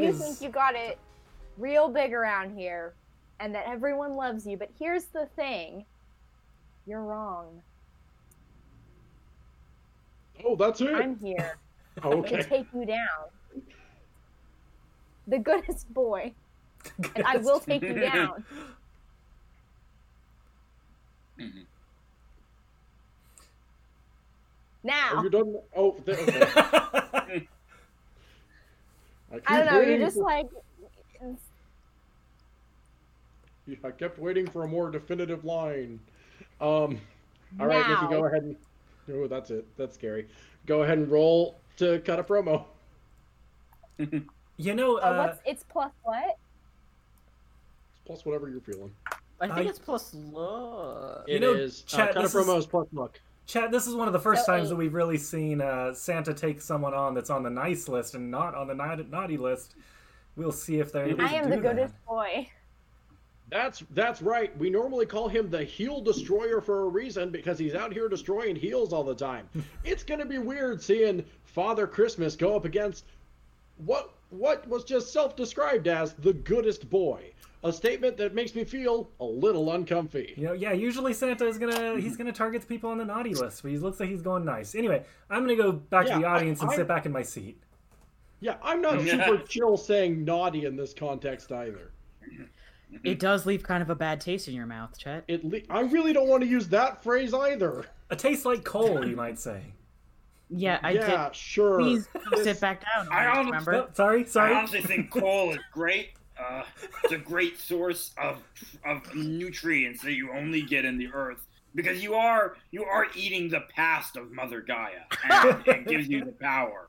know you is. think you got it real big around here and that everyone loves you, but here's the thing. You're wrong. Oh, that's it. I'm here to okay. take you down. The goodest boy. And I will take you down. Mhm. Now. Are you done? Oh, there, okay. I, I don't know, you're just for- like I kept waiting for a more definitive line. Um, all right, Nikki, go ahead and. Oh, that's it. That's scary. Go ahead and roll to cut a promo. you know, Oh, uh, what's it's plus what? It's plus whatever you're feeling. I think I- it's plus luck. You know, is. uh, chat, cut a this is- promo is plus luck. Chad, this is one of the first So times eight. that we've really seen uh, Santa take someone on that's on the nice list and not on the naughty, naughty list. We'll see if they're able I to am do the that. goodest boy. That's that's right. We normally call him the heel destroyer for a reason because he's out here destroying heels all the time. it's gonna be weird seeing Father Christmas go up against what what was just self-described as the goodest boy. A statement that makes me feel a little uncomfy. You know, yeah, usually Santa is gonna he's gonna target the people on the naughty list, but he looks like he's going nice. Anyway, I'm gonna go back to Yeah, the I- audience and I- sit back in my seat. Yeah, I'm not super chill saying naughty in this context either. It does leave kind of a bad taste in your mouth, Chet. It le- I really don't want to use that phrase either. A taste like coal, you might say. Yeah, I yeah, did. sure. Please sit back down. I honestly- remember. Oh, sorry, I sorry. honestly think coal is great. Uh, it's a great source of of nutrients that you only get in the earth because you are you are eating the past of Mother Gaia, and it gives you the power.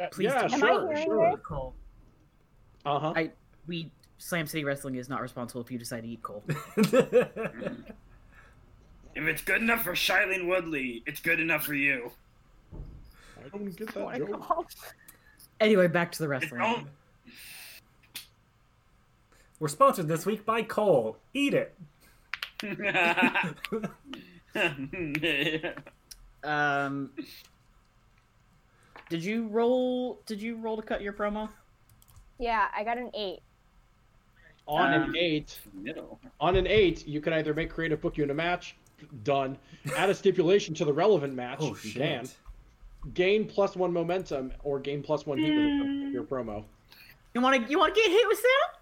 Uh, Please yeah, don't. Am I sure, sure. Uh huh. I we Slam City Wrestling is not responsible if you decide to eat coal. If it's good enough for Shailene Woodley, it's good enough for you. I don't get Oh that my joke. Anyway, back to the It's wrestling. All, We're sponsored this week by Coal. Eat it. Um, did you roll? Did you roll to cut your promo? Yeah, I got an eight. On Um, an eight, no. on an eight, you can either make creative book you in a match, done. Add a stipulation to the relevant match, Oh shit. can. Gain plus one momentum or gain plus one heat with your promo. You want to? You want to get hit with Santa?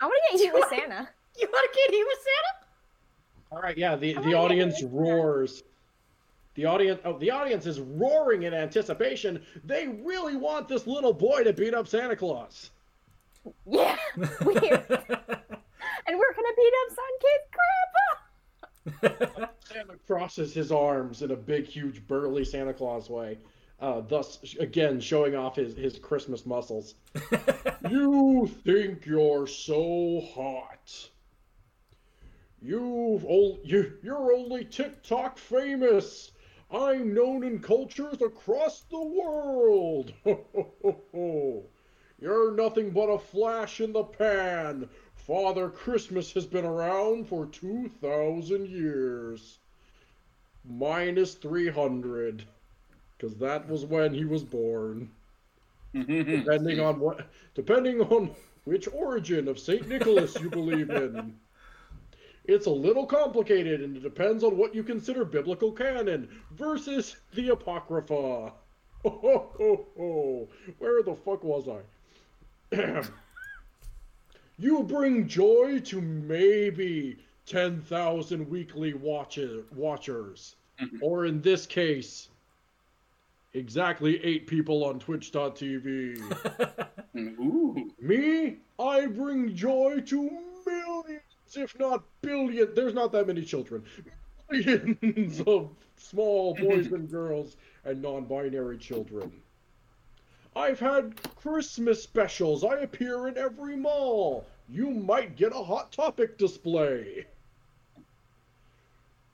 I want to get you with Santa. You want to get you with Santa? All right, yeah. The the audience roars. The audience, oh, the audience is roaring in anticipation. They really want this little boy to beat up Santa Claus. Yeah, weird. and we're gonna beat up Sun Kid's grandpa. Santa crosses his arms in a big, huge, burly Santa Claus way, uh, thus again showing off his, his Christmas muscles. you think you're so hot. You've ol- you you're only TikTok famous. I'm known in cultures across the world. You're nothing but a flash in the pan. Father Christmas has been around for 2,000 years. Minus 300. Because that was when he was born. Depending on what, depending on which origin of St. Nicholas you believe in. It's a little complicated and it depends on what you consider biblical canon versus the Apocrypha. Oh, ho, ho, ho. Where the fuck was I? you bring joy to maybe 10,000 weekly watcher, watchers. or in this case, exactly eight people on twitch.tv. Mm, ooh. Me, I bring joy to millions, if not billions. There's not that many children. Millions of small boys and girls and non binary children. I've had Christmas specials. I appear in every mall. You might get a Hot Topic display.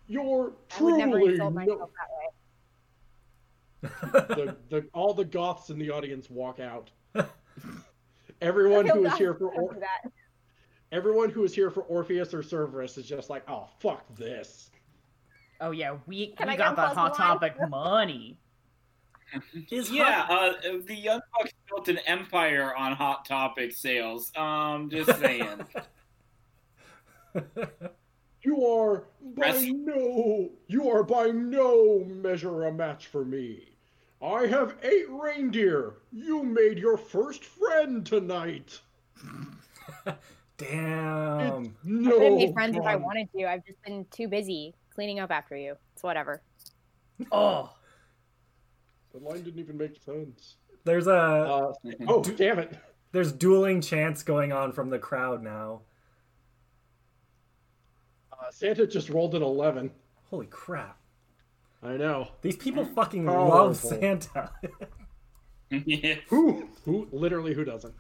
You're I would never truly insult no- myself that way. The, the all the goths in the audience walk out. Everyone who is here for for or- that. everyone who is here for Orpheus or Cerberus is just like, oh fuck this. Oh yeah, we Can we I got get that hot one? topic money. Is Yeah, Hot- uh, the Young Bucks built an empire on Hot Topic sales. Um, just saying. You are by Rest- no, you are by no measure a match for me. I have eight reindeer. You made your first friend tonight. Damn. I No. could have made friends if I wanted to. I've just been too busy cleaning up after you. It's whatever. Oh, The line didn't even make sense. There's a Uh, oh, damn it. there's dueling chants going on from the crowd now. Uh, Santa just rolled an 11. Holy crap. I know. These people fucking Powerful. love Santa. yeah. Who? Who? Literally, who doesn't?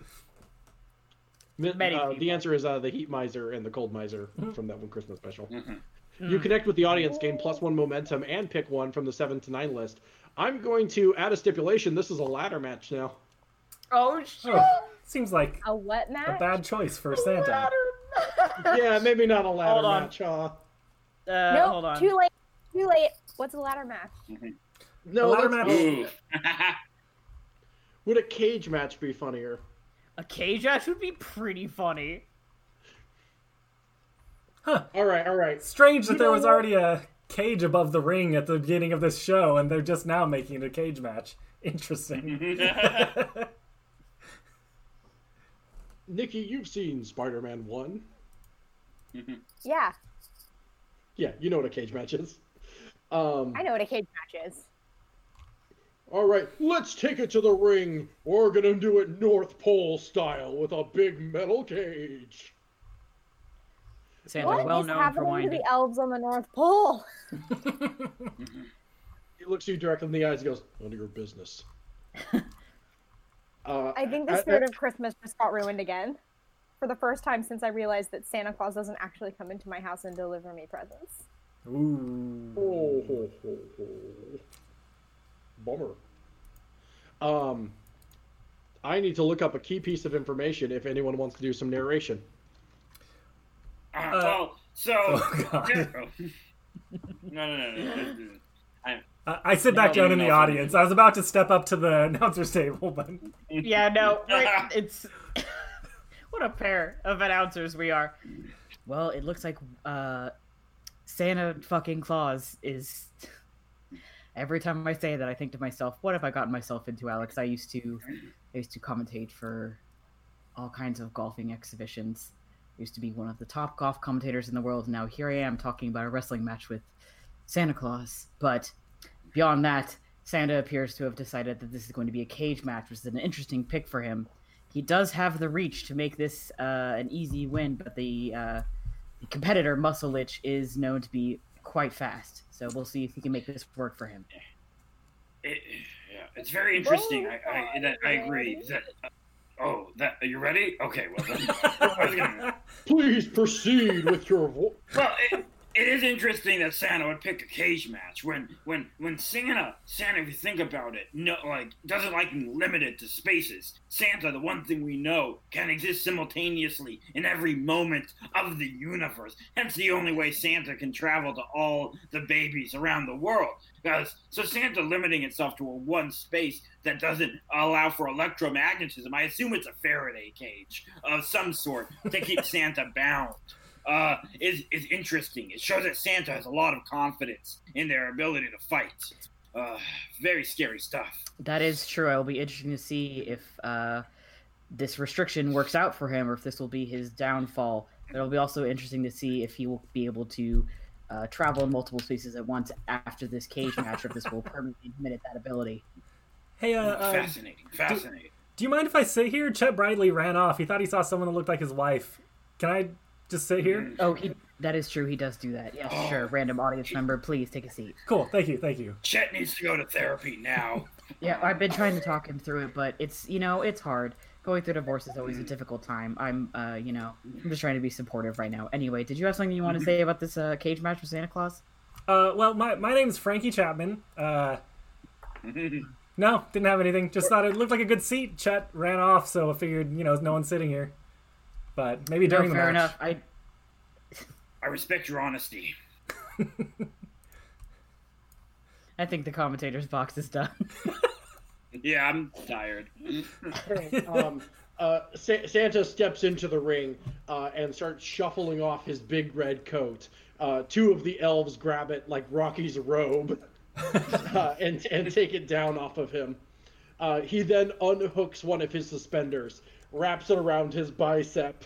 Many uh, the answer is uh, the Heat Miser and the Cold Miser from that one Christmas special. Mhm. You connect with the audience, gain plus one momentum, and pick one from the seven to nine list. I'm going to add a stipulation. This is a ladder match now. oh shit! Oh, seems like A what a bad choice for Santa. yeah, maybe not a ladder Hold on. match. Uh, Uh, nope, hold on. too late. Too late. What's a ladder match? Mm-hmm. no, A ladder match- Would a cage match be funnier? A cage match would be pretty funny. Huh. All right, all right. Strange that there was what? already a cage above the ring at the beginning of this show, and they're just now making it a cage match. Interesting. Nikki, you've seen Spider-Man One. Yeah, Yeah, you know what a cage match is. Um, I know what a cage match is. All right, let's take it to the ring. We're gonna do it North Pole style with a big metal cage. Santa, What is well known happening to wanting to. the elves on the North Pole? He looks you directly in the eyes and goes, "None of your business." uh, I think the I- spirit of Christmas just got ruined again. For the first time since I realized that Santa Claus doesn't actually come into my house and deliver me presents. Ooh. Oh, ho, ho, ho. Bummer. Um, I need to look up a key piece of information if anyone wants to do some narration. Uh, well, so. Oh, God. no, no, no, no, no. I, I, I sit back No, down in the audience. I was about to step up to the announcer's table, but Yeah, no, it's what a pair of announcers we are. Well, it looks like uh, Santa fucking Claus is. Every time I say that, I think to myself, "What have I gotten myself into, Alex?" I used to, I used to commentate for all kinds of golfing exhibitions. I used to be one of the top golf commentators in the world. Now here I am talking about a wrestling match with Santa Claus. But beyond that, Santa appears to have decided that this is going to be a cage match, which is an interesting pick for him. He does have the reach to make this uh, an easy win, but the, uh, competitor, Muscle Lich, is known to be quite fast. So we'll see if he can make this work for him. it, yeah, it's very interesting. I, I, that, I agree. That, oh, that are you ready? Okay, well then. Gonna- Please proceed with your. Vo- Well, it, it is interesting that Santa would pick a cage match when when when Santa Santa, if you think about it, no like doesn't like being limited to spaces. Santa, the one thing we know, can exist simultaneously in every moment of the universe. Hence, the only way Santa can travel to all the babies around the world. Because so Santa limiting itself to a one space that doesn't allow for electromagnetism. I assume it's a Faraday cage of some sort to keep Santa bound uh, is is interesting. It shows that Santa has a lot of confidence in their ability to fight. Uh, very scary stuff. That is true. It'll be interesting to see if uh, this restriction works out for him or if this will be his downfall. It'll be also interesting to see if he will be able to uh, travel in multiple spaces at once after this cage match, or if this will permanently limit that ability. hey, uh, uh, fascinating, fascinating. do you mind if I sit here? Chet Bradley ran off. He thought he saw someone that looked like his wife. Can I just sit here? Oh, he that is true. He does do that. Yes, Oh. sure. Random audience member, please take a seat. Cool. Thank you. Thank you. Chet needs to go to therapy now. Yeah, I've been trying to talk him through it, but it's you know it's hard. Going through divorce is always a difficult time. I'm uh you know I'm just trying to be supportive right now. Anyway, did you have something you want to say about this uh, cage match with Santa Claus? Uh, well, my my name is Frankie Chapman. Uh, no, didn't have anything. Just thought it looked like a good seat. Chet ran off, so I figured, you know, no one's sitting here. But maybe No, during the fair match. enough. I I respect your honesty. I think the commentator's box is done. Yeah, I'm tired. um, uh, Sa- Santa steps into the ring uh, and starts shuffling off his big red coat. Uh, two of the elves grab it like Rocky's robe uh, and and take it down off of him. Uh, he then unhooks one of his suspenders, wraps it around his bicep,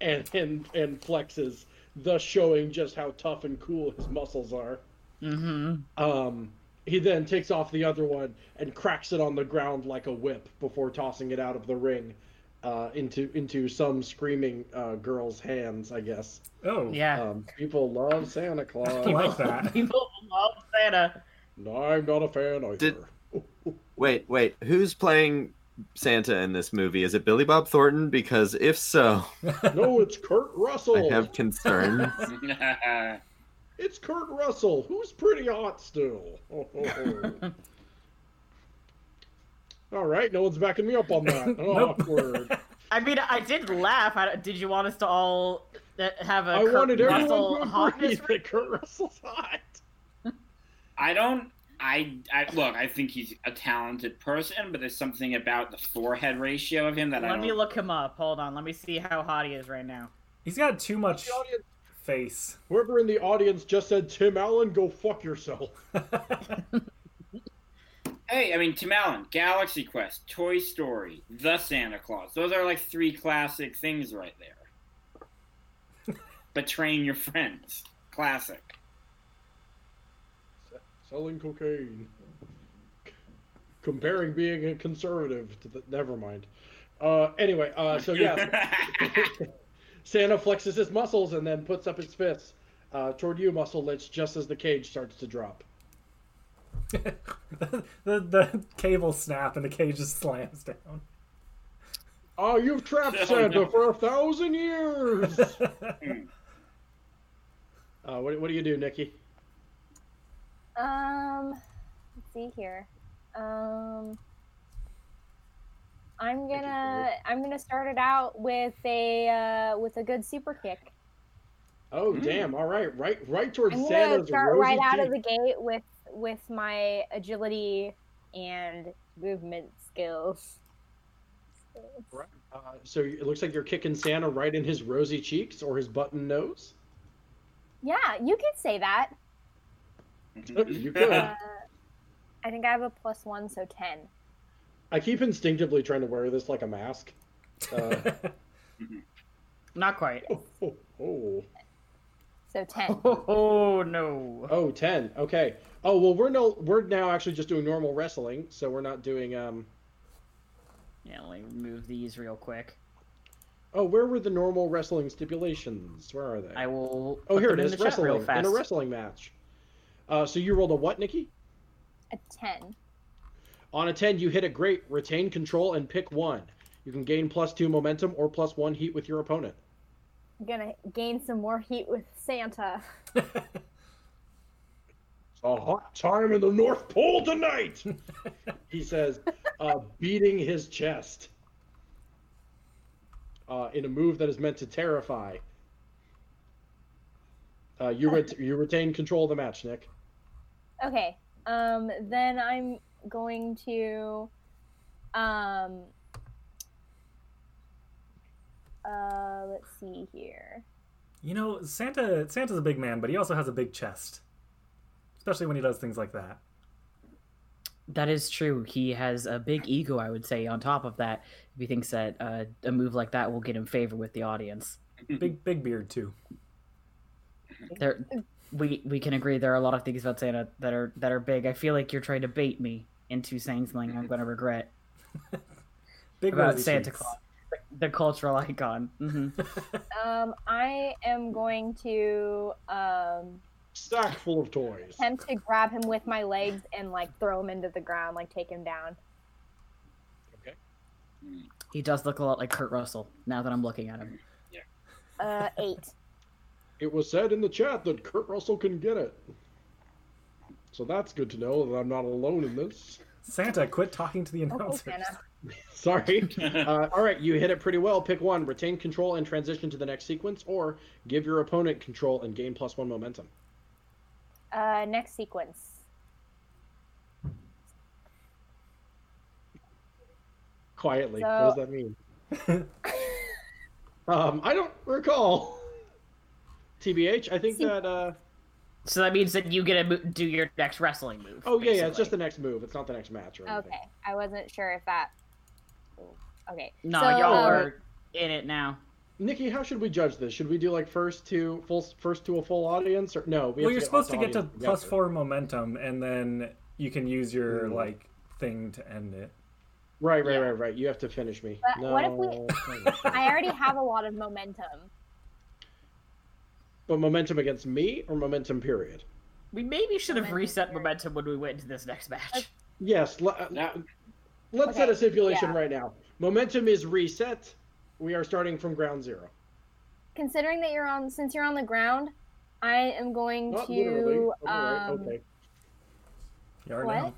and and and flexes, thus showing just how tough and cool his muscles are. Mm-hmm. Um, he then takes off the other one and cracks it on the ground like a whip before tossing it out of the ring uh, into into some screaming uh, girl's hands. I guess. Oh, Yeah. Um, people love Santa Claus. I Claus. like that. People love Santa. no, I'm not a fan either. Did- Wait, wait. Who's playing Santa in this movie? Is it Billy Bob Thornton? Because if so, no, it's Kurt Russell. I have concerns. It's Kurt Russell, who's pretty hot still. All right, no one's backing me up on that. Nope. Awkward. I mean, I did laugh. I, did you want us to all uh, have a I Kurt wanted everyone Russell to agree hotness? that Kurt Russell's hot. I don't. I, I look. I think he's a talented person, but there's something about the forehead ratio of him that I Let me look him up. Hold on. Let me see how hot he is right now. He's got too much The audience- face. Whoever in the audience just said Tim Allen, go fuck yourself. Hey, I mean, Tim Allen, Galaxy Quest, Toy Story, The Santa Claus. Those are like three classic things right there. Betraying your friends, classic. Selling cocaine. Comparing being a conservative to the. Never mind. Uh, anyway, uh, so yeah, Santa flexes his muscles and then puts up his fists uh, toward you, Muscle Lich, just as the cage starts to drop. the, the cable snap and the cage just slams down. Oh, you've trapped Oh, Santa no. for a thousand years. uh, what, what do you do, Nikki? Um, let's see here. Um, I'm gonna I'm gonna start it out with a uh, with a good super kick. Oh, Mm. damn! All right, right, right towards I'm gonna Santa's start rosy right out of the gate with with my agility and movement skills. Right. Uh, so it looks like you're kicking Santa right in his rosy cheeks or his button nose. Yeah, you could say that. You could. Uh, I think I have a plus one, so ten. I keep instinctively trying to wear this like a mask. Uh, Not quite. oh, oh, oh. So ten. Oh no. Oh, 10. Okay. Oh, well, we're no, we're now actually just doing normal wrestling, so we're not doing um. Yeah, let me remove these real quick. Oh, where were the normal wrestling stipulations? Where are they? I will. oh, put here it them in the Wrestling in a wrestling match. Uh, so you rolled a what, Nikki? A ten. On a 10, you hit a great, retain control, and pick one. You can gain plus two momentum or plus one heat with your opponent. I'm gonna gain some more heat with Santa. It's a hot time in the North Pole tonight, he says, uh, beating his chest uh, in a move that is meant to terrify. Uh, you, ret- you retain control of the match, Nick. Okay. Um. Then I'm going to. Um. Uh. Let's see here. you know, Santa Santa's a big man, but he also has a big chest. Especially when he does things like that. That is true. He has a big ego, I would say. On top of that, if he thinks that uh, a move like that will get him favor with the audience, Big big beard too. there, we we can agree there are a lot of things about Santa that are that are big. I feel like you're trying to bait me into saying something I'm going to regret Big about Santa cheeks. Claus, the, the cultural icon. hmm Um. I am going to um Sack full of toys. attempt to grab him with my legs and like throw him into the ground, like take him down. Okay. He does look a lot like Kurt Russell now that I'm looking at him. Yeah. Uh. Eight. It was said in the chat that Kurt Russell can get it. So that's good to know that I'm not alone in this. Santa, quit talking to the Okay, announcers. Santa. Sorry. Uh, all right, you hit it pretty well. Pick one. Retain control and transition to the next sequence, or give your opponent control and gain plus one momentum. Uh. Next sequence. quietly. So- What does that mean? um, I don't recall. TBH, I think See- that. Uh, So that means that you get to mo- do your next wrestling move. oh yeah, yeah, it's just the next move. It's not the next match or anything. Okay, I wasn't sure if that. Okay. No, so, y'all um, are in it now. Nikki, how should we judge this? Should we do like first to full first to a full audience or no? We well, you're supposed to get to plus together. four momentum, and then you can use your Hmm. like thing to end it. Right, right, Yeah. right, right. You have to finish me. But no. what if we- I already have a lot of momentum. But momentum against me or momentum period? We maybe should have Momentum reset period. momentum when we went into this next match. Yes. le- uh, Now, let's set a Okay, stipulation yeah. right now. Momentum is reset. We are starting from ground zero. Considering that you're on, since you're on the ground, I am going Not to. literally. Oh, right, um, okay. You are What? now.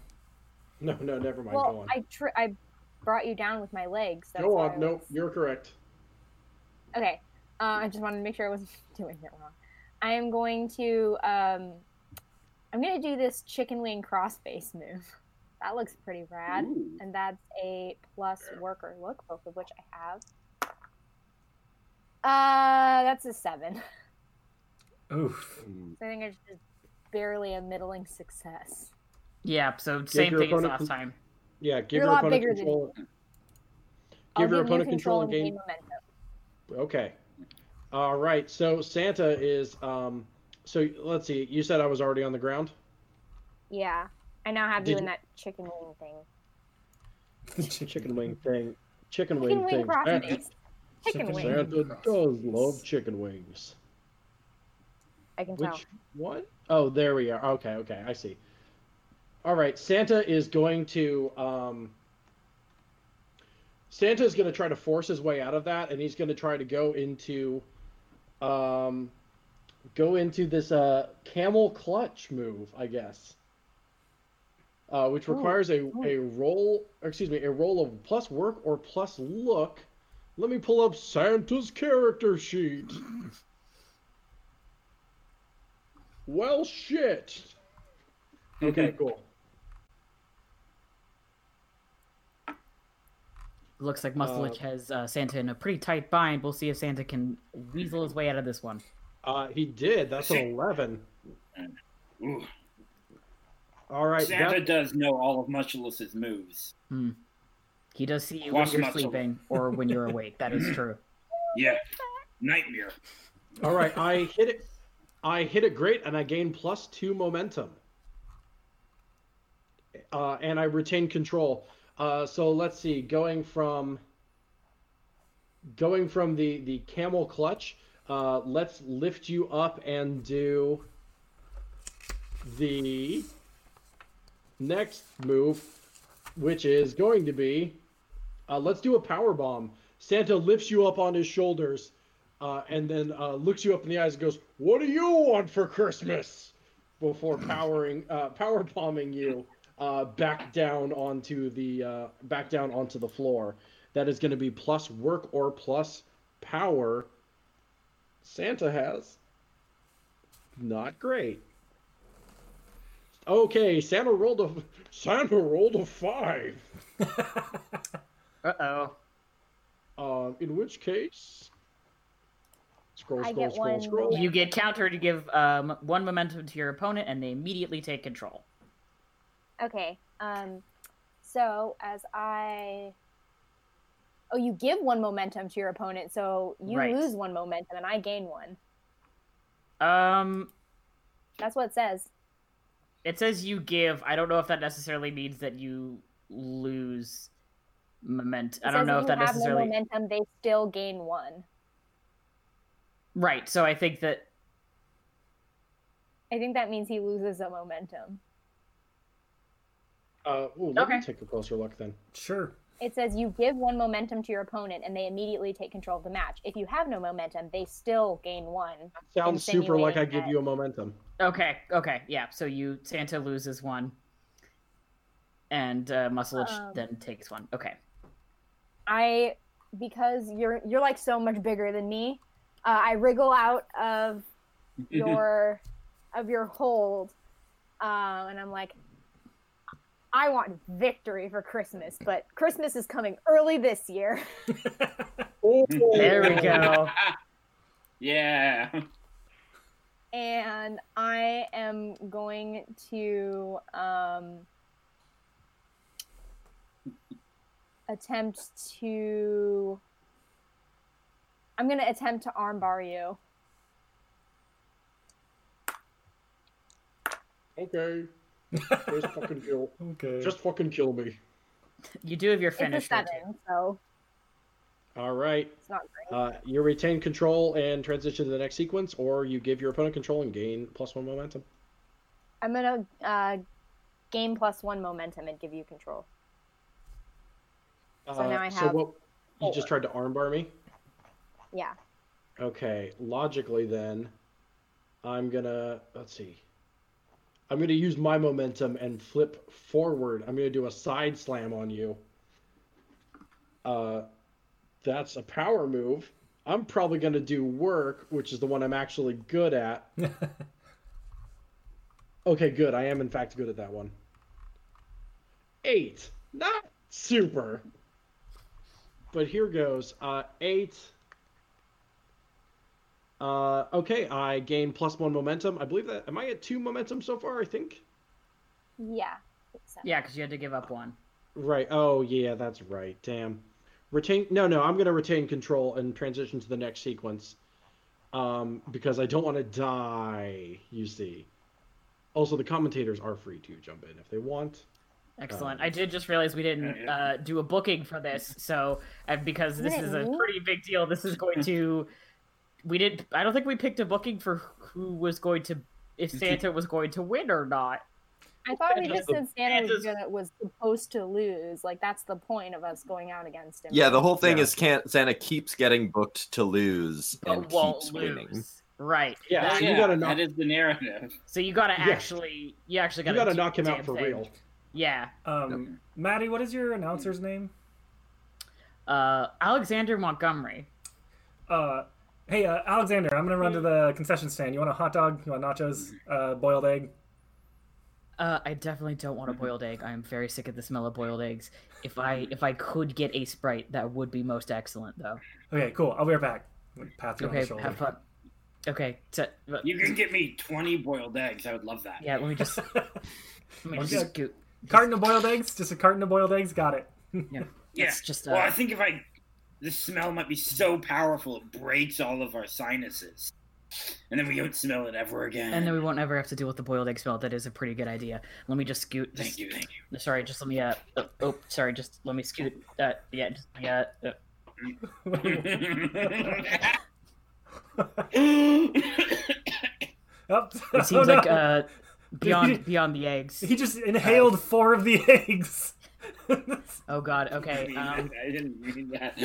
No, no, never mind. Go Well, on. I tr- I brought you down with my legs. That's Go why I on. No, was- you're correct. Okay. Uh, I just wanted to make sure I wasn't doing it wrong. I am going to. Um, I'm going to do this chicken wing cross crossface move. That looks pretty rad. ooh. And that's a plus worker look, both of which I have. Uh, that's a seven. Oof. So I think it's just barely a middling success. Yeah, so same your thing as opponent- last time. Yeah, give You're a your lot opponent bigger than control. I'll Give your give opponent control and and gain. momentum. Okay. All right. So Santa is. Um. So let's see. You said I was already on the ground. Yeah. I now have Did you in that chicken wing thing. Chicken wing thing. Chicken Chicken wing wing thing. Santa. Chicken Chicken wing. Santa does love chicken wings. I can tell. Which one? Oh, there we are. Okay, okay, I see. All right, Santa is going to um Santa is going to try to force his way out of that and he's going to try to go into um go into this uh camel clutch move, I guess. Uh, which Ooh, requires a, ooh. a roll, excuse me, a roll of plus work or plus look. Let me pull up Santa's character sheet. Well, shit. Okay, cool. Looks like Musclich Uh, has uh, Santa in a pretty tight bind. We'll see if Santa can weasel his way out of this one. Uh, he did. That's an 11. Ooh. All right. Santa that- does know all of Muchlus's moves. He does see you Watch when you're Muscle. sleeping or when you're awake. That is true. Yeah. Nightmare. all right. I hit it. I hit it great, and I gain plus two momentum. Uh, and I retain control. Uh, so let's see. Going from going from the the camel clutch. Uh, let's lift you up and do the next move, which is going to be uh, let's do a power bomb. Santa lifts you up on his shoulders, uh, and then uh, looks you up in the eyes and goes, "What do you want for Christmas?" Before powering, uh, power bombing you uh, back down onto the uh, back down onto the floor. That is going to be plus work or plus power. Santa has not great. Okay, Santa rolled a Santa rolled a five. Uh oh. Um, in which case, scroll, I scroll, scroll, one scroll. You get countered You give um, one momentum to your opponent, and they immediately take control. Okay. Um, so as I, oh, you give one momentum to your opponent, so you Right. lose one momentum and I gain one. Um, That's what it says. it says you give. I don't know if that necessarily means that you lose momentum I don't know if that necessarily. no momentum. They still gain one. Right. So I think that I think that means he loses a momentum. Uh, ooh, let me take a closer look then. Sure. It says you give one momentum to your opponent and they immediately take control of the match. If you have no momentum, they still gain one. Sounds super like I Insinuating give that- you a momentum. Okay, okay, yeah. So you Santa loses one, and uh, Musclich Um, then takes one. Okay. I because you're you're like so much bigger than me. Uh, I wriggle out of your of your hold, um, and I'm like, I want victory for Christmas, but Christmas is coming early this year. There we go. yeah. and I am going to um, attempt to. I'm going to attempt to armbar you. Okay. Just fucking kill. okay. Just fucking kill me. You do have your It's a finisher. seven, so All right. it's not great. Uh, you retain control and transition to the next sequence, or you give your opponent control and gain plus one momentum. I'm going to uh, gain plus one momentum and give you control. So now I Uh, So have what? You just tried to armbar me. Yeah. Okay. Logically, then, I'm gonna let's see. I'm gonna use my momentum and flip forward. I'm gonna do a side slam on you. Uh, that's a power move. I'm probably gonna do work, which is the one I'm actually good at. Okay, good. I am in fact good at that one. Eight. Not super. But here goes. Uh, eight. Uh, okay, I gain plus one momentum. I believe that. Am I at two momentum so far? I think. Yeah. it's seven. Yeah, because you had to give up one. Right. Oh, yeah, that's right. Damn. Retain. No, no. I'm gonna retain control and transition to the next sequence. Um, because I don't want to die. You see. Also, the commentators are free to jump in if they want. Excellent. Um, I did just realize we didn't Yeah, yeah. uh, do a booking for this, so uh, because this is a pretty big deal, this is going to. We didn't. I don't think we picked a booking for who was going to, if Santa was going to win or not. I thought we And just said Santa was, gonna, was supposed to lose. Like that's the point of us going out against him. Yeah, the whole thing Yeah. is can't Santa keeps getting booked to lose and but won't keeps lose. winning. Right. Yeah, That- so you gotta knock. That is the narrative. So you gotta Yeah. actually, you actually gotta, you gotta knock him out for thing. real. Yeah. um, Maddie, what is your announcer's name? Uh, Alexander Montgomery. Uh, hey, uh, Alexander, I'm gonna run to the concession stand. You want a hot dog? You want nachos? Uh, boiled egg? Uh, I definitely don't want a boiled egg. I am very sick of the smell of boiled eggs. If I if I could get a sprite, that would be most excellent, though. Okay, cool. I'll be right back. Pat you on the Okay, shoulder. have fun. Okay, t- You can get me 20 boiled eggs. I would love that. yeah. Let me just let me Okay. just scoot. carton of boiled eggs? Just a carton of boiled eggs? Got it. Yeah. It's just uh, Well, I think if I. The smell might be so powerful it breaks all of our sinuses. And then we don't smell it ever again. and then we won't ever have to deal with the boiled egg smell. That is a pretty good idea. Let me just scoot. Thank Just, you, thank you. Sorry, just let me. Uh, oh, oh, sorry, just let me scoot. Uh, yeah, just yeah. Uh, it seems oh, no. like uh, beyond beyond the eggs. he just inhaled four of the eggs. Oh God. Okay. I Um, didn't mean that.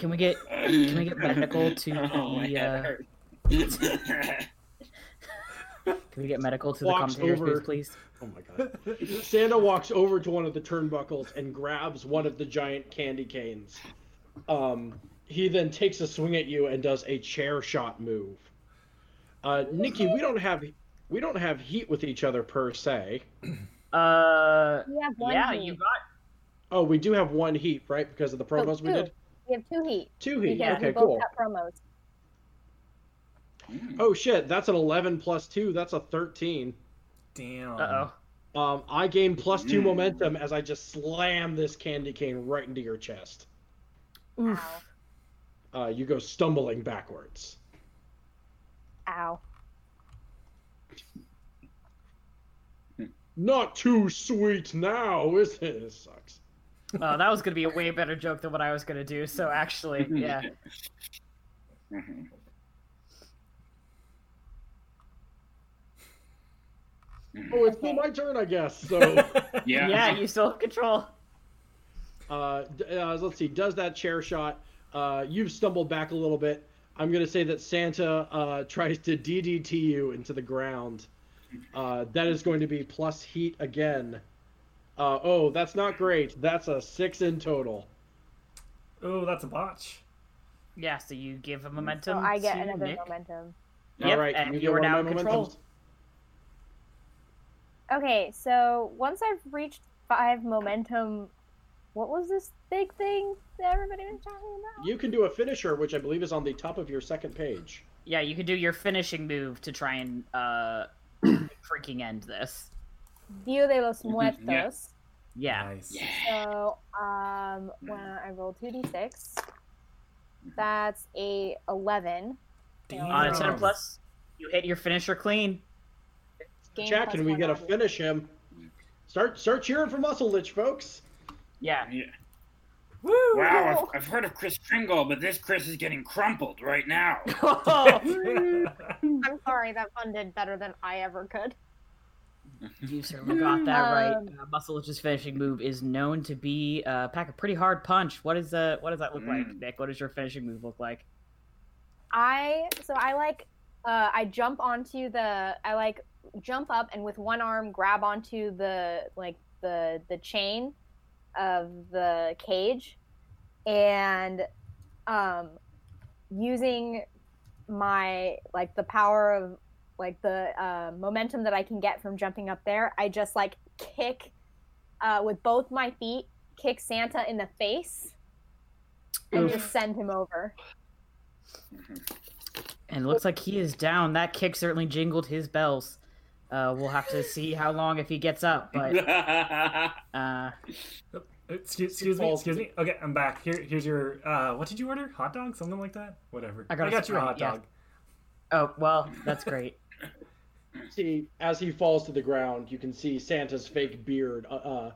can we get can we get medical to Oh, the head uh, can we get medical to the Walks commentators, over- please, please? Oh my god. Santa walks over to one of the turnbuckles and grabs one of the giant candy canes. Um, he then takes a swing at you and does a chair shot move. Uh, Nikki, we don't have we don't have heat with each other per se. Uh, We have one yeah, you got. Oh, we do have one heat, right? Because of the Oh, promos we did. We have two heat Two heat. because okay, we both cool. cut promos. Oh shit, that's an eleven plus two. That's a thirteen. Damn. Uh oh. Um, I gain plus two Mm. momentum as I just slam this candy cane right into your chest. Ow. Uh, you go stumbling backwards. Ow. Not too sweet now, is it? This sucks. Oh, that was gonna be a way better joke than what I was gonna do. So actually, yeah. Mhm. Oh, it's still my turn, I guess. So, Yeah. Yeah, you still have control. uh, uh, let's see. Does that chair shot? Uh, you've stumbled back a little bit. I'm gonna say that Santa uh, tries to DDT you into the ground. Uh, that is going to be plus heat again. Uh, oh, that's not great. That's a six in total. Oh, that's a botch. Yeah, so you give a momentum. So I get to another Nick. momentum. Yep, All right, and you you get are one now in control. Okay, so once I've reached five momentum. What was this big thing that everybody was talking about? You can do a finisher, which I believe is on the top of your second page. Yeah, you can do your finishing move to try and uh freaking end this. Dia de los Muertos. yeah. Yeah. Nice. So um, when I roll two d six, that's a eleven. Damn. On a ten plus, you hit your finisher clean. Game Chat, plus can we one get a on finish him? Start start cheering for Muscle Lich, folks. Yeah. Yeah. Woo! Wow, I've, I've heard of Chris Kringle, but this Chris is getting crumpled right now. I'm sorry, that one did better than I ever could. You certainly got that right. Um, Uh, Muscle Lich's finishing move is known to be uh, pack a pretty hard punch. What is uh, what does that look like, Mm. Nick? What does your finishing move look like? I so I like uh, I jump onto the I like jump up and with one arm grab onto the like the the chain of the cage and um using my like the power of like the uh, momentum that I can get from jumping up there I just like kick uh, with both my feet kick Santa in the face and Oof. just send him over And it looks like he is down. That kick certainly jingled his bells. Uh, we'll have to see how long if he gets up, but uh, Excuse, excuse me, excuse me. Okay, I'm back. Here, here's your. Uh, what did you order? Hot dog, something like that. Whatever. I I got got, a you a Sprite, hot yeah. dog. oh well, that's great. See, as he falls to the ground, you can see Santa's fake beard uh, uh,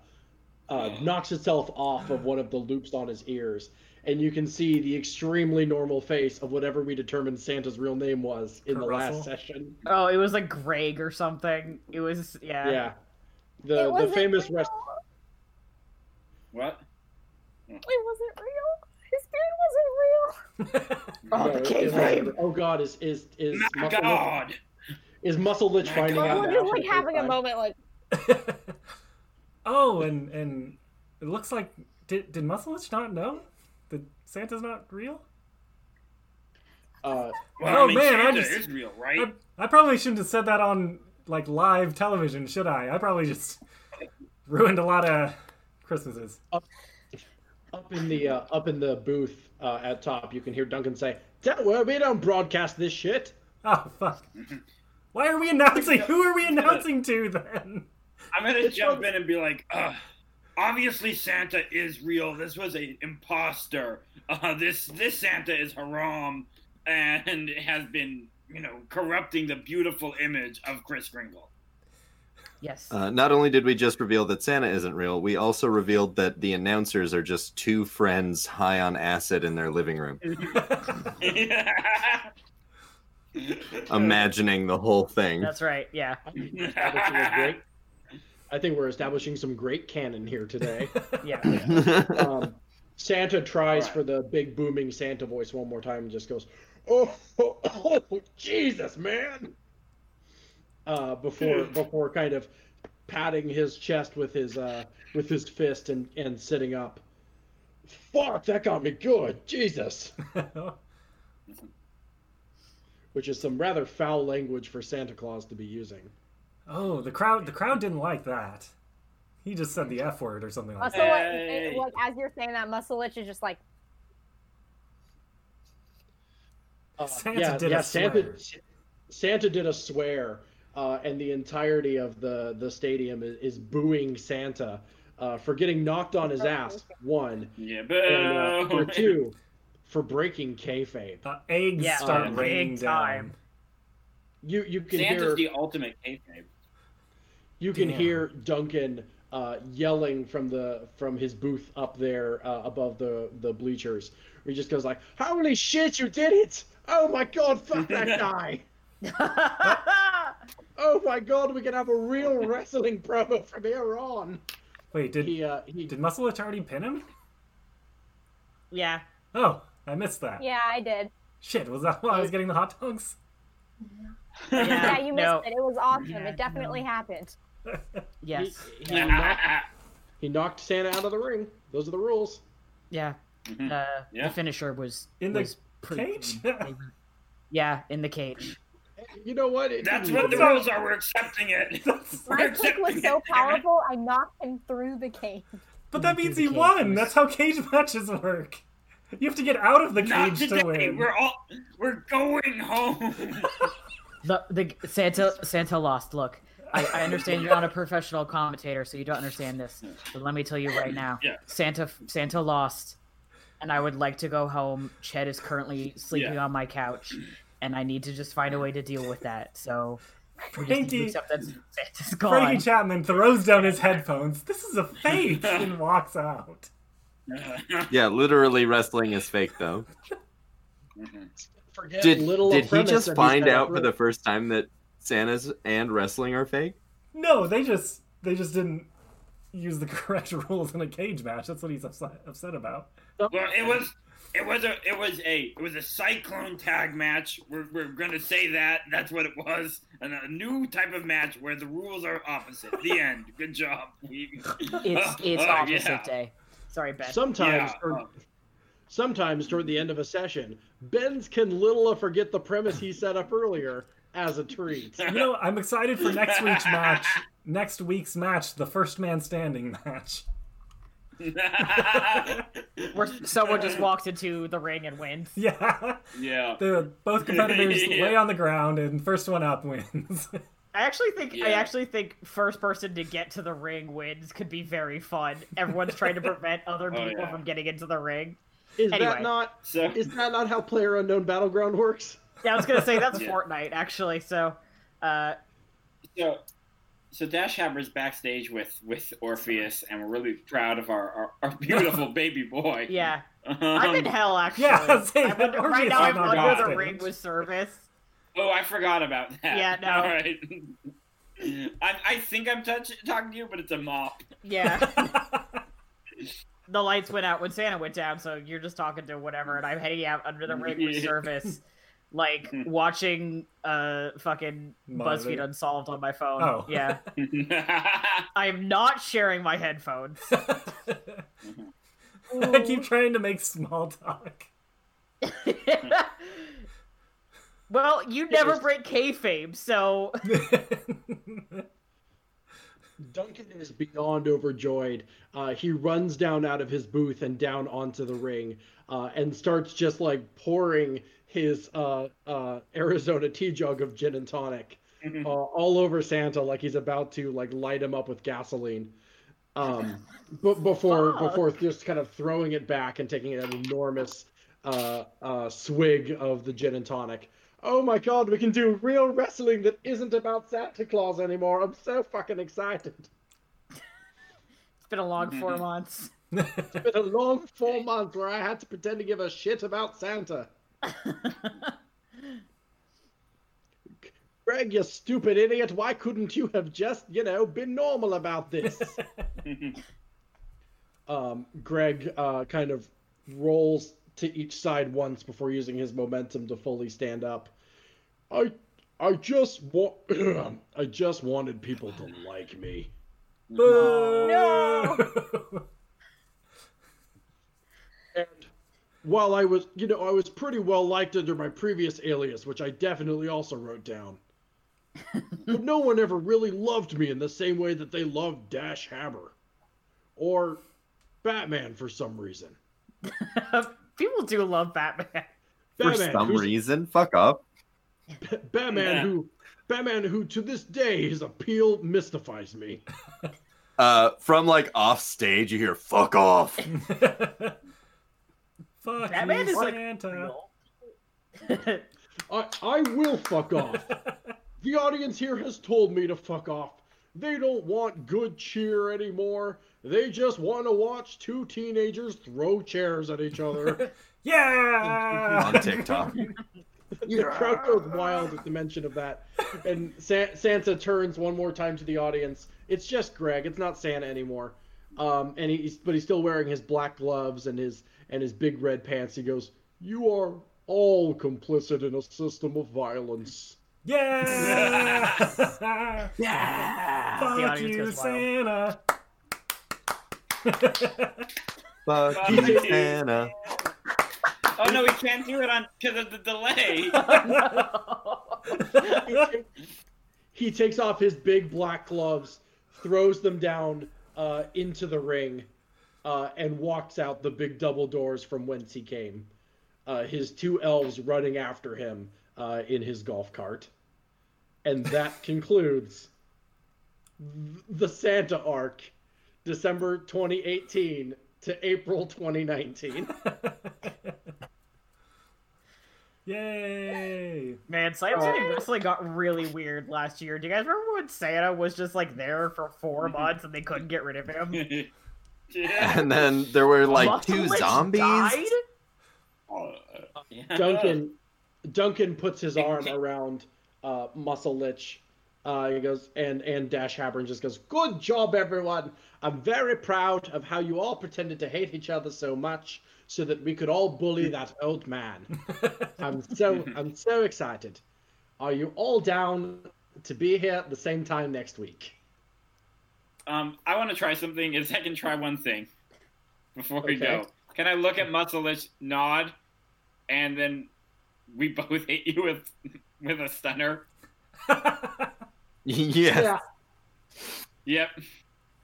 uh, knocks itself off of one of the loops on his ears, and you can see the extremely normal face of whatever we determined Santa's real name was in Kurt the Russell? last session. Oh, it was like Greg or something. It was yeah. Yeah, the the famous rest. what? It wasn't real. His beard wasn't real. Oh, no, the it- it Oh God, is is is My muscle God! Lich, is muscle lich finding out We're just like having a time? moment, like oh, and and it looks like did did Musclich not know that Santa's not real? Uh, Well, Oh, I mean, man, I just- is real, right? I, I probably shouldn't have said that on like live television, should I? I probably just ruined a lot of Christmases. up in the uh, up in the booth uh, at top, you can hear Duncan say, "Don't worry, we don't broadcast this shit." Oh fuck! Why are we announcing? Who are we announcing to then? I'm gonna It's jump from- in and be like, Ugh, obviously Santa is real. This was an imposter. Uh, this this Santa is haram and has been, you know, corrupting the beautiful image of Chris Kringle. Yes. Uh, not only did we just reveal that Santa isn't real, we also revealed that the announcers are just two friends high on acid in their living room, imagining the whole thing. That's right. Yeah. Great. I think we're establishing some great canon here today. Yeah. Um, Santa tries Right. for the big booming Santa voice one more time and just goes, "Oh, oh, oh Jesus, man!" Uh, before before kind of patting his chest with his uh, with his fist and and sitting up. Fuck, that got me good, Jesus. Which is some rather foul language for Santa Claus to be using. oh, the crowd. The crowd didn't like that. He just said the f word or something like also that. like, Hey. it- like as you're saying that, Muscle Lich is just like Uh, Santa yeah, did a Santa, swear. Santa did a swear, uh, and the entirety of the, the stadium is, is booing Santa uh, for getting knocked on his ass, one, yeah, and uh, boo. for two, for breaking kayfabe. Uh, eggs Yeah, start big raining time. down. You you can Santa's hear the ultimate kayfabe. you can Damn. hear Duncan uh, yelling from the from his booth up there uh, above the the bleachers. Where he just goes like, "Holy shit, you did it! Oh my god, fuck that guy! Oh my god, we can have a real wrestling promo from here on." Wait, did He uh he did Musclich already pin him? yeah. Oh, I missed that. yeah, I did. Shit, was that why I was getting the hot dogs? Yeah, you missed no. it. It was awesome. Yeah, it definitely happened. Yes. he, he, knocked, he knocked Santa out of the ring. Those are the rules. Yeah. Mhm. Uh, Yeah. The finisher was In the pretty cage? clean. They were- yeah, in the cage. you know what? It That's what the rules are. We're accepting it. We're My kick was so it. powerful, I knocked him through the cage. But that means he won. was- That's how cage matches work. You have to get out of the Not cage today. to win. We're all we're going home. The the Santa Santa lost. Look, I, I understand you're not a professional commentator, so you don't understand this. But let me tell you right now, Yeah. Santa Santa lost, and I would like to go home. Ched is currently sleeping Yeah. on my couch, and I need to just find a way to deal with that. So we just need to Frankie- accept that Santa's Frankie gone. Chapman throws down his headphones. This is a fake and walks out. Yeah, literally wrestling is fake though. Forget Did little did he just find out for the first time that Santa's and wrestling are fake? No, they just they just didn't use the correct rules in a cage match. That's what he's upset, upset about. well, it was it was a it was a it was a cyclone tag match. We're we're gonna say that that's what it was, and a new type of match where the rules are opposite. The end. Good job. It's it's Oh, opposite yeah. day. Sorry, Ben. Sometimes, Yeah, toward- uh, sometimes toward the end of a session, Ben's can little forget the premise he set up earlier as a treat. You know, I'm excited for next week's match. Next week's match, the first man standing match. Where someone just walks into the ring and wins. Yeah, yeah. the both competitors Yeah. lay on the ground, and first one up wins. I actually think I actually think first person to get to the ring wins could be very fun. Everyone's trying to prevent other Oh, people yeah. from getting into the ring. Is Anyway. that not? So Is that not how Player Unknown Battleground works? Yeah, I was gonna say that's Yeah. Fortnite actually. So, uh, so so Dash Hammer's backstage with with Orpheus, and we're really proud of our our, our beautiful baby boy. yeah, Um, I'm in hell actually. Yeah, I was saying, I'm under- right now I'm not under the ring with service. Oh, I forgot about that. Yeah, no. All right. I, I think I'm touch, talking to you, but it's a mop. Yeah, the lights went out when Santa went down, so you're just talking to whatever, and I'm heading out under the ring with Yeah. service. Like watching uh fucking Monitor. BuzzFeed Unsolved on my phone. Oh. Yeah. I am not sharing my headphones. I keep trying to make small talk. Well, you never break kayfabe, so Duncan is beyond overjoyed. Uh, he runs down out of his booth and down onto the ring uh, and starts just like pouring his uh, uh, Arizona tea jug of gin and tonic uh, all over Santa like he's about to like light him up with gasoline. Um, but before Fuck. before just kind of throwing it back and taking an enormous uh, uh, swig of the gin and tonic. Oh my god, we can do real wrestling that isn't about Santa Claus anymore. I'm so fucking excited. it's been a long four months. It's been a long four months where I had to pretend to give a shit about Santa. Greg, you stupid idiot, why couldn't you have just, you know, been normal about this? um, Greg uh, kind of rolls to each side once before using his momentum to fully stand up. I I just want I just wanted people to like me. no. And while I was, you know, I was pretty well liked under my previous alias, which I definitely also wrote down. but no one ever really loved me in the same way that they loved Dash Hammer. Or Batman for some reason. People do love Batman. For some reason, fuck up. Batman Yeah. who Batman who to this day his appeal mystifies me. Uh, from like off stage, you hear "fuck off." Fuck Batman you, is like Santa. real. I I will fuck off. The audience here has told me to fuck off. They don't want good cheer anymore. They just want to watch two teenagers throw chairs at each other. Yeah. on TikTok. The crowd goes wild at the mention of that. And Sa- Santa turns one more time to the audience. It's just Greg. It's not Santa anymore. Um, and he's but he's still wearing his black gloves and his and his big red pants. He goes, "You are all complicit in a system of violence." Yeah. Yeah. Fuck The audience you, goes wild. Santa. Fuck you, Santa. Oh no, we can't do it on because of the delay. he, takes off his big black gloves, throws them down uh, into the ring, uh, and walks out the big double doors from whence he came. Uh, his two elves running after him uh, in his golf cart. And that concludes the Santa arc, December 2018 to April 2019. Yay! Man, Slam City Wrestling got really weird last year. Do you guys remember when Santa was just like there for four months and they couldn't get rid of him? yeah. And then there were like two Muscle Lich zombies. died? Oh, uh, yeah. Duncan Duncan puts his arm around uh, Muscle Lich. Uh, he goes and and Dash Habern just goes, "Good job, everyone. I'm very proud of how you all pretended to hate each other so much, so that we could all bully that old man. I'm so I'm so excited. Are you all down to be here at the same time next week?" Um, I want to try something. If I can try one thing before we Okay. go, can I look at Muscle Lich, nod, and then we both hit you with with a stunner? yes. Yep.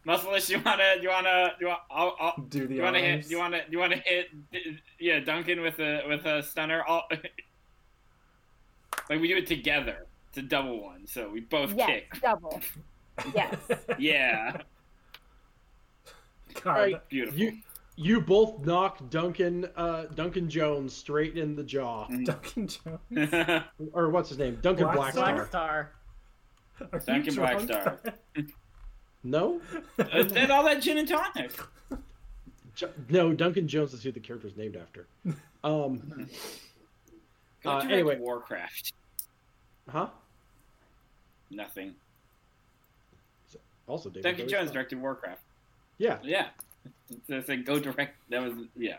Muscle Lich, you wanna you wanna you want I'll, I'll, Do the you wanna hit you wanna you wanna hit yeah Duncan with a with a stunner. I'll, like we do it together. It's a double one, so we both Yes, kick. double. Yes. Yeah, God. Right. beautiful. You you both knock Duncan uh, Duncan Jones straight in the jaw, Duncan Jones. or what's his name? Duncan Black Blackstar. Black Star. Are you Duncan drunk? Blackstar. No, Uh, and all that gin and tonic. No, Duncan Jones is who the character is named after. Um, Go Uh, anyway. Warcraft. huh? Nothing. Also, David Duncan Bowie's Jones son. directed Warcraft. Yeah, Yeah. So it's like go direct. That was yeah.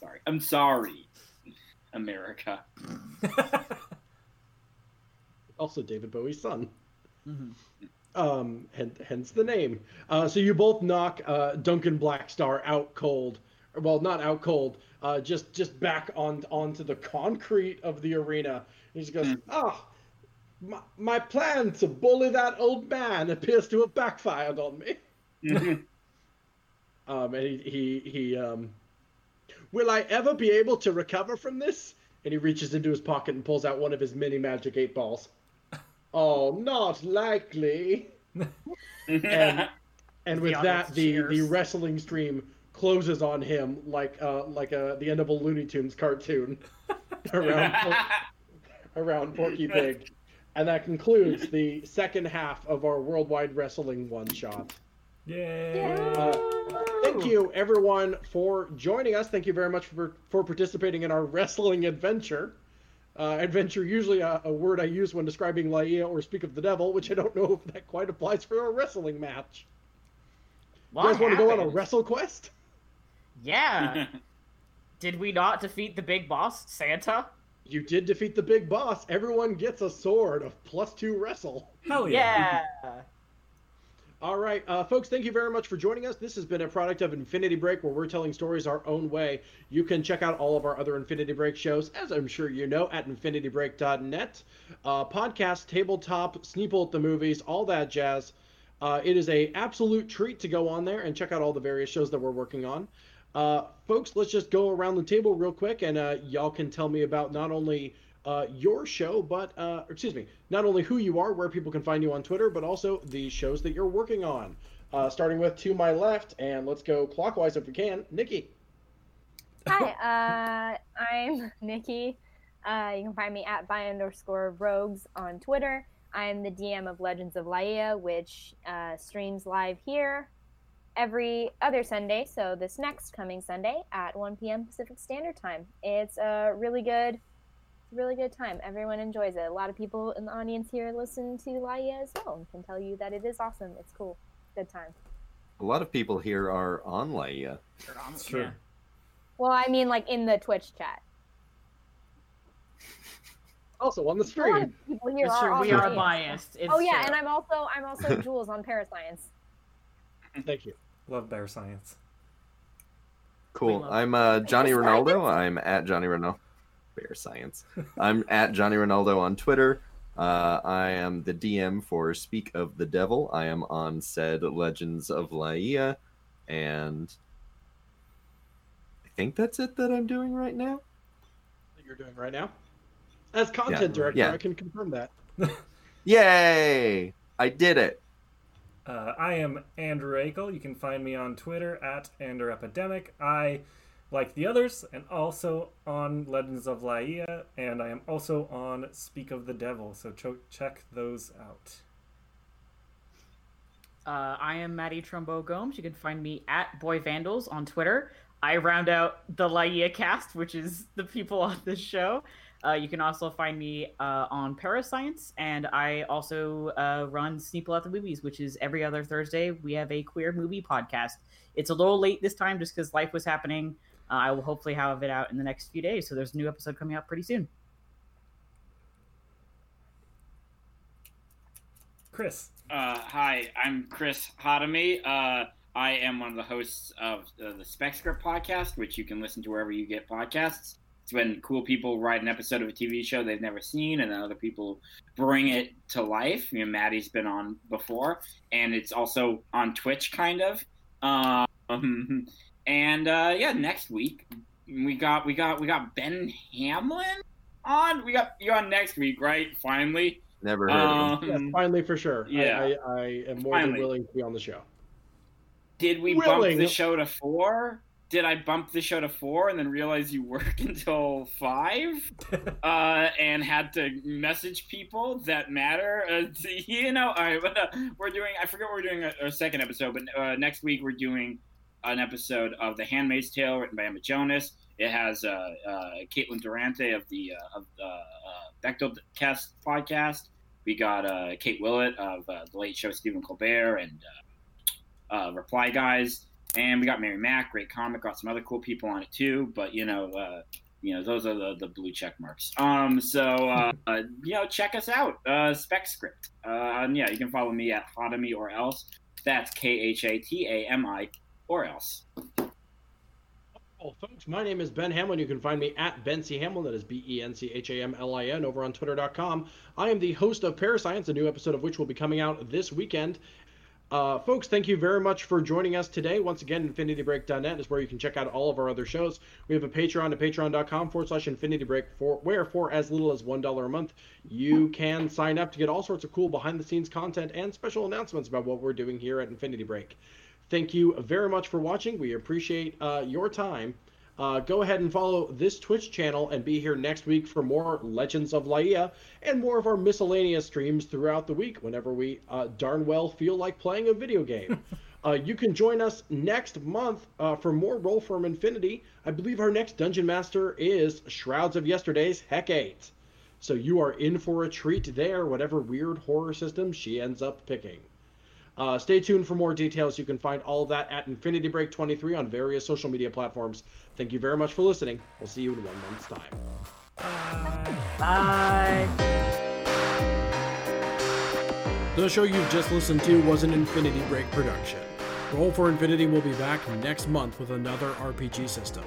Sorry. I'm sorry, America. also David Bowie's son. Mhm. Um, hen- hence the name. Uh, so you both knock uh, Duncan Blackstar out cold. Well, not out cold. Uh, just just back on onto the concrete of the arena. He just goes, "Ah, my, my plan to bully that old man appears to have backfired on me." Um, and he he, he um, will I ever be able to recover from this? And he reaches into his pocket and pulls out one of his mini magic eight balls. Oh, not likely. And and with The that, audience the the wrestling stream closes on him like uh like uh the end of a Looney Tunes cartoon around around Porky Pig. And that concludes the second half of our worldwide wrestling one shot. Yay! Uh, thank you everyone for joining us. Thank you very much for for participating in our wrestling adventure. Uh, adventure usually a, a word I use when describing Laia or speak of the devil, which I don't know if that quite applies for a wrestling match. You What guys want to go on a wrestle quest? Yeah. Did we not defeat the big boss, Santa? You did defeat the big boss. Everyone gets a sword of plus two wrestle. Hell yeah! Yeah. All right, uh, folks, thank you very much for joining us. This has been a product of Infinity Break, where we're telling stories our own way. You can check out all of our other Infinity Break shows, as I'm sure you know, at infinitybreak.net. Uh, podcast, tabletop, Sneeple at the movies, all that jazz. Uh, it is a absolute treat to go on there and check out all the various shows that we're working on. Uh, folks, let's just go around the table real quick, and uh, y'all can tell me about not only uh, your show, but uh, excuse me, not only who you are, where people can find you on Twitter, but also the shows that you're working on. Uh, starting with to my left, and let's go clockwise if we can. Nikki. Hi, uh, I'm Nikki. Uh, you can find me at by underscore rogues on Twitter. I'm the DM of Legends of Laia, which uh, streams live here every other Sunday. So this next coming Sunday at 1 p.m. Pacific Standard Time. It's a really good, really good time. Everyone enjoys it. A lot of people in the audience here listen to Laia as well and can tell you that it is awesome. It's cool. Good time. A lot of people here are on Laia. It's true. Yeah. Well, I mean, like in the Twitch chat. Also on the stream. people here It's are true. We are Laia. biased. It's oh yeah, true. and I'm also I'm also Jules on Parascience. Thank you. Love bear science. Cool. I'm uh, Johnny Ronaldo. I'm at Johnny Ronaldo. Bear science. I'm at Johnny Ronaldo on Twitter. Uh, I am the DM for Speak of the Devil. I am on said Legends of Laia, and I think that's it that I'm doing right now. that you're doing right now. As content Yeah, director, yeah. I can confirm that. Yay! I did it. Uh, I am Andrew Akel. You can find me on Twitter at Ander Epidemic. I, like the others, and also on Legends of Laia, and I am also on Speak of the Devil. So check those out. Uh, I am Maddie Trumbo Gomes. You can find me at Boy Vandals on Twitter. I round out the Laia cast, which is the people on this show. Uh, you can also find me uh, on Parascience, and I also uh, run Sneeple at the Movies, which is every other Thursday. We have a queer movie podcast. It's a little late this time just because life was happening. Uh, I will hopefully have it out in the next few days, so there's a new episode coming out pretty soon. Chris. Uh, hi, I'm Chris Khatami. Uh, I am one of the hosts of uh, the Spec Script podcast, which you can listen to wherever you get podcasts. It's when cool people write an episode of a TV show they've never seen, and then other people bring it to life. You know, Maddie's been on before, and it's also on Twitch, kind of. Um, and uh, yeah, next week we got we got we got Ben Hamlin on. We got you on next week, right? Finally. Never heard of him. Yes, Um, finally, for sure. I- yeah. I, I, am more Finally. than willing to be on the show. Did we Willing. bump the show to four? Did I bump the show to four and then realize you work until five? uh, and had to message people that matter. Uh, to- you know, all right, but, uh, we're doing. I forget what we're doing our second episode, but uh, next week we're doing an episode of The Handmaid's Tale written by Emma Jonas. It has uh, uh, Caitlin Durante of the uh, of the uh, Bechdel Cast podcast. We got uh, Kate Willett of uh, the Late Show, Stephen Colbert, and uh, uh, Reply Guys, and we got Mary Mack, great comic. Got some other cool people on it too, but you know, uh, you know, those are the, the blue check marks. Um, so uh, uh, you know, check us out, uh, Spec Script. Uh, yeah, you can follow me at Khatami or else. That's K H A T A M I or else. Well, folks, my name is Ben Hamlin. You can find me at Ben C. Hamlin. That is B E N C H A M L I N over on Twitter.com. I am the host of Parascience, a new episode of which will be coming out this weekend. Uh, folks, thank you very much for joining us today. Once again, InfinityBreak.net is where you can check out all of our other shows. We have a Patreon at patreon.com forward slash InfinityBreak, for, where for as little as $1 a month, you can sign up to get all sorts of cool behind the scenes content and special announcements about what we're doing here at Infinity Break. Thank you very much for watching. We appreciate uh, your time. Uh, go ahead and follow this Twitch channel and be here next week for more Legends of Laia and more of our miscellaneous streams throughout the week whenever we uh, darn well feel like playing a video game. uh, you can join us next month uh, for more Roll from Infinity. I believe our next Dungeon Master is Shrouds of Yesterday's Hecate. So you are in for a treat there, whatever weird horror system she ends up picking. Uh, stay tuned for more details. You can find all of that at Infinity Break 23 on various social media platforms. Thank you very much for listening. We'll see you in one month's time. Bye. The show you've just listened to was an Infinity Break production. Roll for Infinity will be back next month with another RPG system.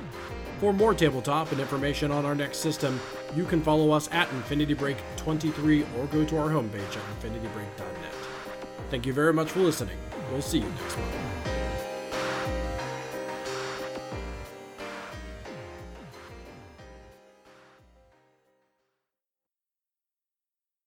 For more tabletop and information on our next system, you can follow us at Infinity Break 23 or go to our homepage at infinitybreak.net. Thank you very much for listening. We'll see you next month.